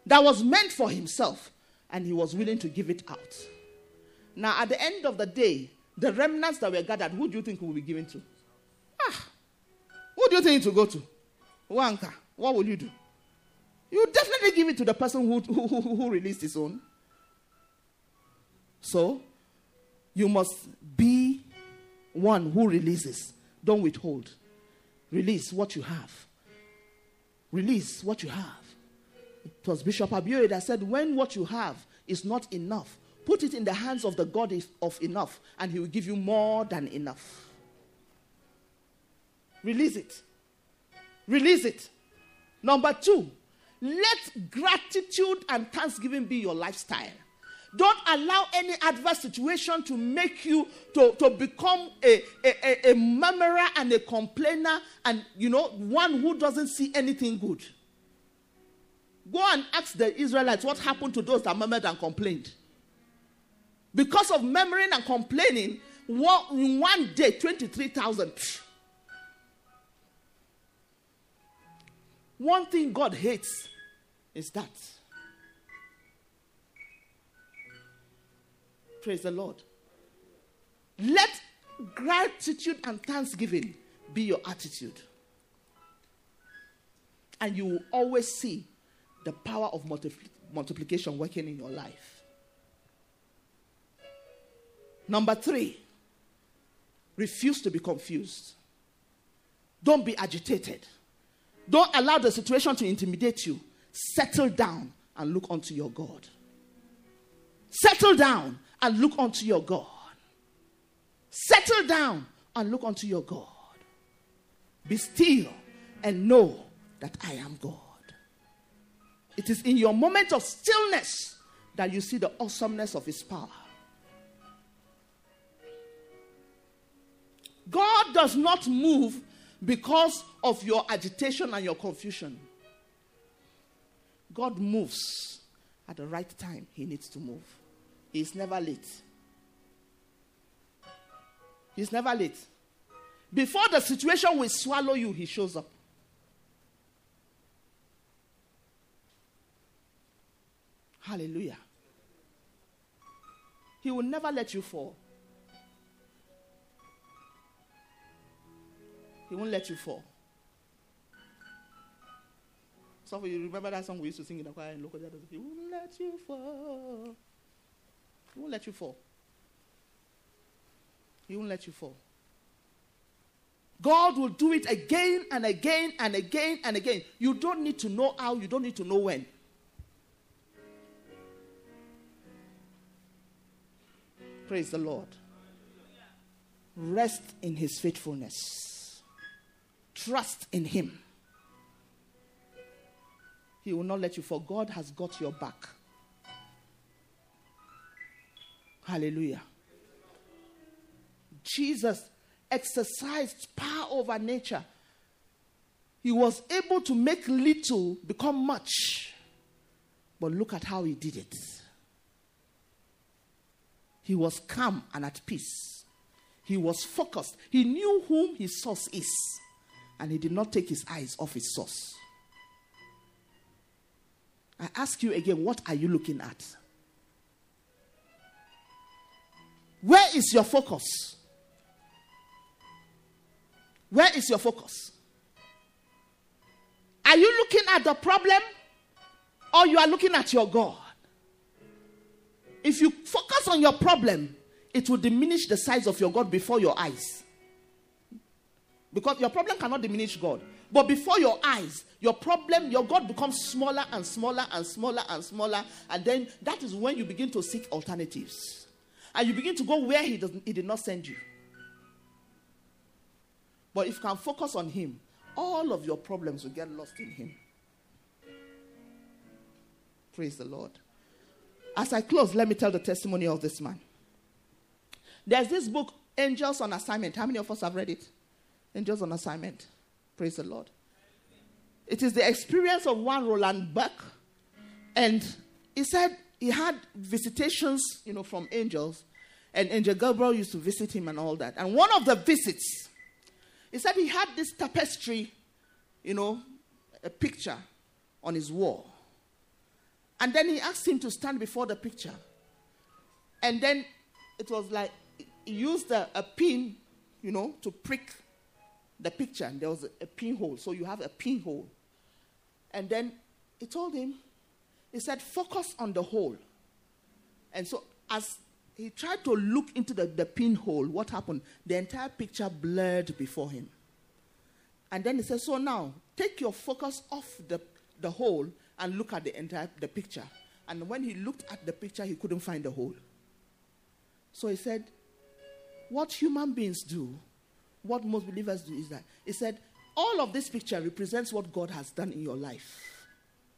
that was meant for himself, and he was willing to give it out. Now, at the end of the day, the remnants that were gathered, who do you think will be given to? Ah, who do you think to go to? Wanka. What will you do? You definitely give it to the person who, who, who, released his own. So, you must be one who releases. Don't withhold. Release what you have. Release what you have. It was Bishop Abioye that said, when what you have is not enough, put it in the hands of the God of enough, and he will give you more than enough. Release it. Release it. Number two, let gratitude and thanksgiving be your lifestyle. Don't allow any adverse situation to make you to, to become a, a, a, murmurer and a complainer and you know one who doesn't see anything good. Go and ask the Israelites what happened to those that murmured and complained. Because of murmuring and complaining, one, in one day, 23,000. One thing God hates is that. Praise the Lord. Let gratitude and thanksgiving be your attitude. And you will always see the power of multipl- multiplication working in your life. Number three, refuse to be confused. Don't be agitated. Don't allow the situation to intimidate you. Settle down and look unto your God. Settle down and look unto your God. Settle down and look unto your God. Be still and know that I am God. It is in your moment of stillness that you see the awesomeness of His power. God does not move because of your agitation and your confusion. God moves at the right time, He needs to move. He's never late. He's never late. Before the situation will swallow you, He shows up. Hallelujah. He will never let you fall. He won't let you fall. So you remember that song we used to sing in the choir in local He won't let you fall. He won't let you fall. He won't let you fall. God will do it again and again and again and again. You don't need to know how, you don't need to know when. Praise the Lord. Rest in his faithfulness. Trust in him. He will not let you for God has got your back. Hallelujah. Jesus exercised power over nature. He was able to make little become much. But look at how he did it. He was calm and at peace. He was focused. He knew whom his source is. And he did not take his eyes off his source. I ask you again, what are you looking at? Where is your focus? Where is your focus? Are you looking at the problem or you are looking at your God? If you focus on your problem, it will diminish the size of your God before your eyes. Because your problem cannot diminish God. But before your eyes, your problem, your God becomes smaller and smaller and smaller and smaller. And then that is when you begin to seek alternatives. And you begin to go where He, doesn't, he did not send you. But if you can focus on Him, all of your problems will get lost in Him. Praise the Lord. As I close, let me tell the testimony of this man. There's this book, Angels on Assignment. How many of us have read it? Angels on Assignment. Praise the Lord. It is the experience of one Roland Buck. And he said he had visitations, you know, from angels. And Angel Gabriel used to visit him and all that. And one of the visits, he said he had this tapestry, you know, a picture on his wall. And then he asked him to stand before the picture. And then it was like he used a, a pin, you know, to prick the picture. And there was a, pinhole. So you have a pinhole. And then he told him, he said, focus on the hole. And so as he tried to look into the, the pinhole, what happened? The entire picture blurred before him. And then he said, So now take your focus off the, the hole and look at the entire the picture. And when he looked at the picture, he couldn't find the hole. So he said, What human beings do, what most believers do is that he said, all of this picture represents what God has done in your life,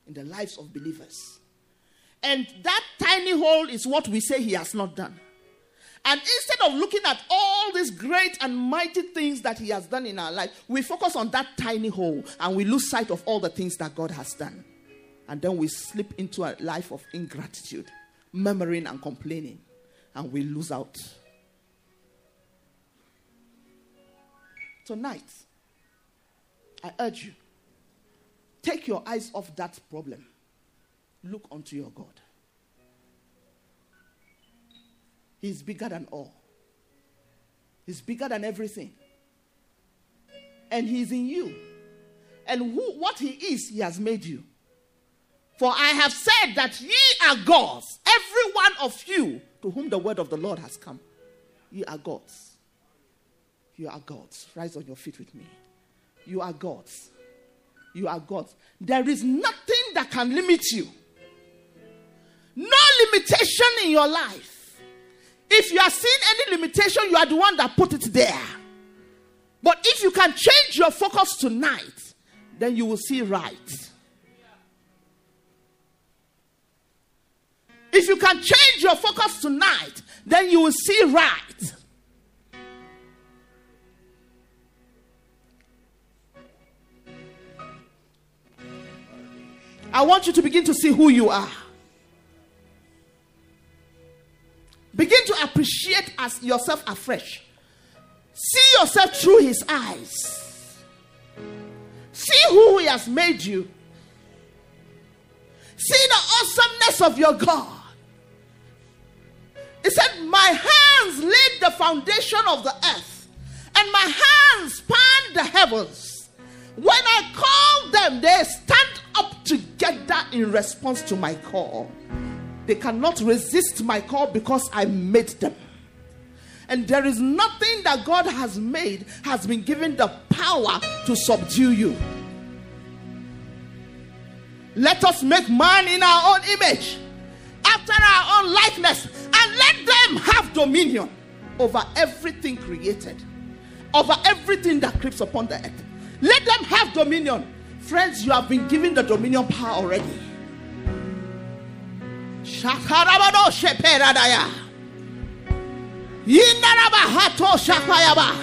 in the lives of believers. And that tiny hole is what we say he has not done. And instead of looking at all these great and mighty things that he has done in our life, we focus on that tiny hole and we lose sight of all the things that God has done. And then we slip into a life of ingratitude, murmuring and complaining, and we lose out. Tonight, I urge you, take your eyes off that problem. Look unto your God. He's bigger than all. He's bigger than everything. And He's in you. And who, what He is, He has made you. For I have said that ye are gods, every one of you to whom the word of the Lord has come. Ye are gods. You are gods. Rise on your feet with me. You are gods. You are gods. There is nothing that can limit you. No limitation in your life. If you are seeing any limitation, you are the one that put it there. But if you can change your focus tonight, then you will see right. If you can change your focus tonight, then you will see right. I want you to begin to see who you are. Begin to appreciate as yourself afresh. See yourself through his eyes. See who he has made you. See the awesomeness of your God. He said, My hands laid the foundation of the earth, and my hands spanned the heavens. When I called them, they stand together in response to my call. They cannot resist my call because I made them. And there is nothing that God has made has been given the power to subdue you. Let us make man in our own image, after our own likeness, and let them have dominion over everything created, over everything that creeps upon the earth. Let them have dominion. Friends, you have been given the dominion power already. Shakarabado sheperadaya. Yinarabahato shapayaba.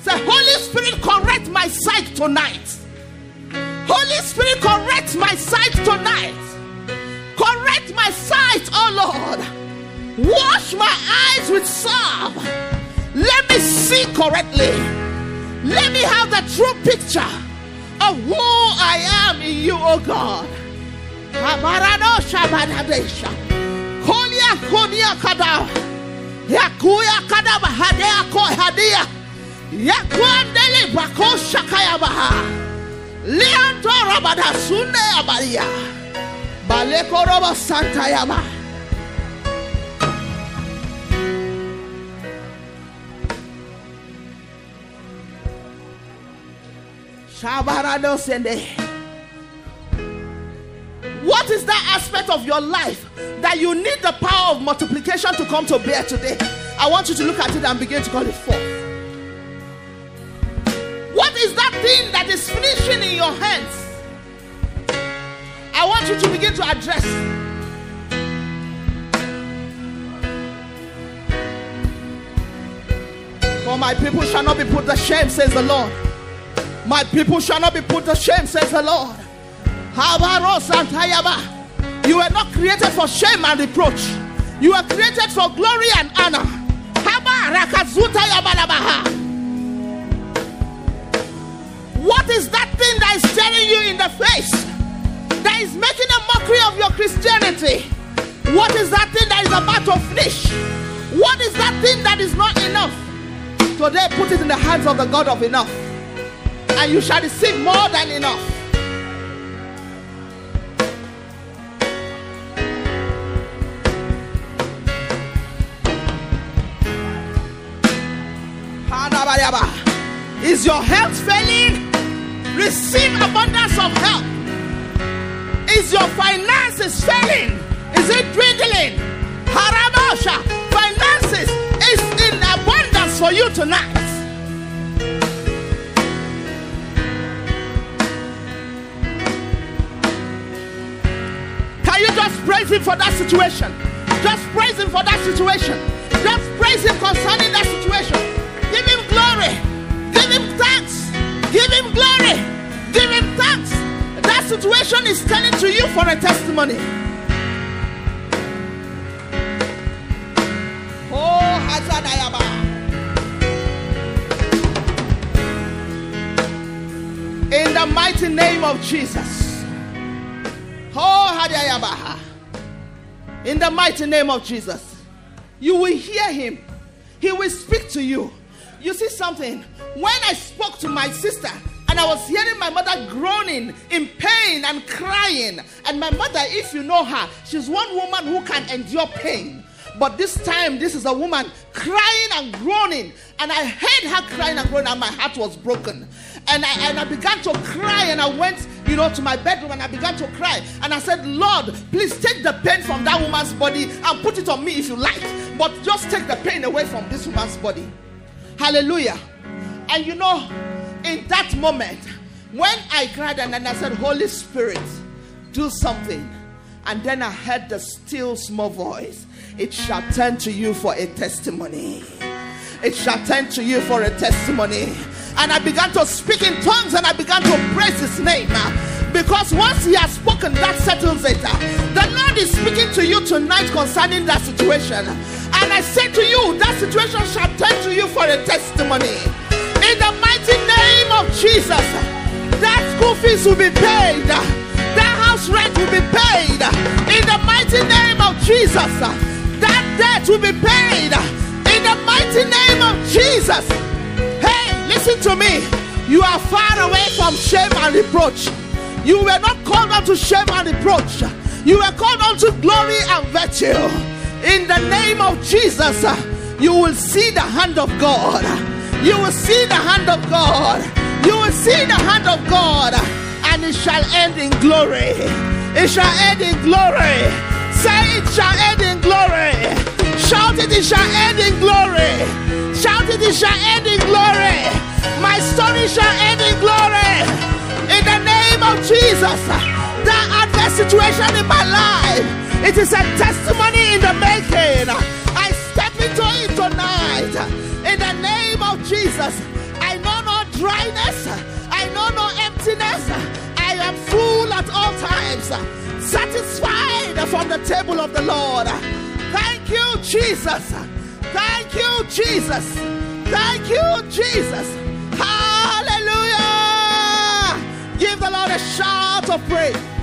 Say, Holy Spirit, correct my sight tonight. Holy Spirit, correct my sight tonight. Correct my sight, oh Lord. Wash my eyes with salve. Let me see correctly. Let me have the true picture of who I am in you, oh God. Yakuya kada bahadea ko. Yakwandele baha. Abaria. Baleko santa yaba. What is that aspect of your life that you need the power of multiplication to come to bear today? I want you to look at it and begin to call it forth. What is that thing that is finishing in your hands? I want you to begin to address. For my people shall not be put to shame, says the Lord. My people shall not be put to shame, says the Lord. You were not created for shame and reproach. You are created for glory and honor. What is that thing that is staring you in the face? That is making a mockery of your Christianity? What is that thing that is about to finish? What is that thing that is not enough? Today, put it in the hands of the God of enough, and you shall receive more than enough. Is your health failing? Receive abundance of help. Is your finances failing? Is it dwindling? Haramasha. Finances is in abundance for you tonight. Just praise him for that situation? Just praise him for that situation. Just praise him concerning that situation. Give him glory. Give him thanks. Give him glory. Give him thanks. That situation is turning to you for a testimony. Oh, Hazadayaba. In the mighty name of Jesus. In the mighty name of Jesus. You will hear him. He will speak to you. You see something? When I spoke to my sister, and I was hearing my mother groaning in pain and crying. And my mother, if you know her, she's one woman who can endure pain. But this time, this is a woman crying and groaning. And I heard her crying and groaning, and my heart was broken. And I, and I began to cry, and I went, you know, to my bedroom and I began to cry. And I said, Lord, please take the pain from that woman's body and put it on me if you like. But just take the pain away from this woman's body. Hallelujah. And you know, in that moment, when I cried and then I said, Holy Spirit, do something. And then I heard the still small voice. It shall turn to you for a testimony. It shall turn to you for a testimony. And I began to speak in tongues and I began to praise his name. Because once he has spoken, that settles it. The Lord is speaking to you tonight concerning that situation. And I say to you, that situation shall turn to you for a testimony. In the mighty name of Jesus, that school fees will be paid. That house rent will be paid. In the mighty name of Jesus, that debt will be paid. In the mighty name of Jesus. Listen to me. You are far away from shame and reproach. You were not called unto shame and reproach. You were called unto glory and virtue. In the name of Jesus, you will see the hand of God. You will see the hand of God. You will see the hand of God. And it shall end in glory. It shall end in glory. Say it shall end in glory. Shout it, it shall end in glory. Shout it, it shall end in glory. My story shall end in glory. In the name of Jesus. That adverse situation in my life. It is a testimony in the making. I step into it tonight. In the name of Jesus. I know no dryness. I know no emptiness. I am full at all times. Satisfied from the table of the Lord. Thank you, Jesus. Thank you, Jesus. Thank you, Jesus. Hallelujah. Give the Lord a shout of praise.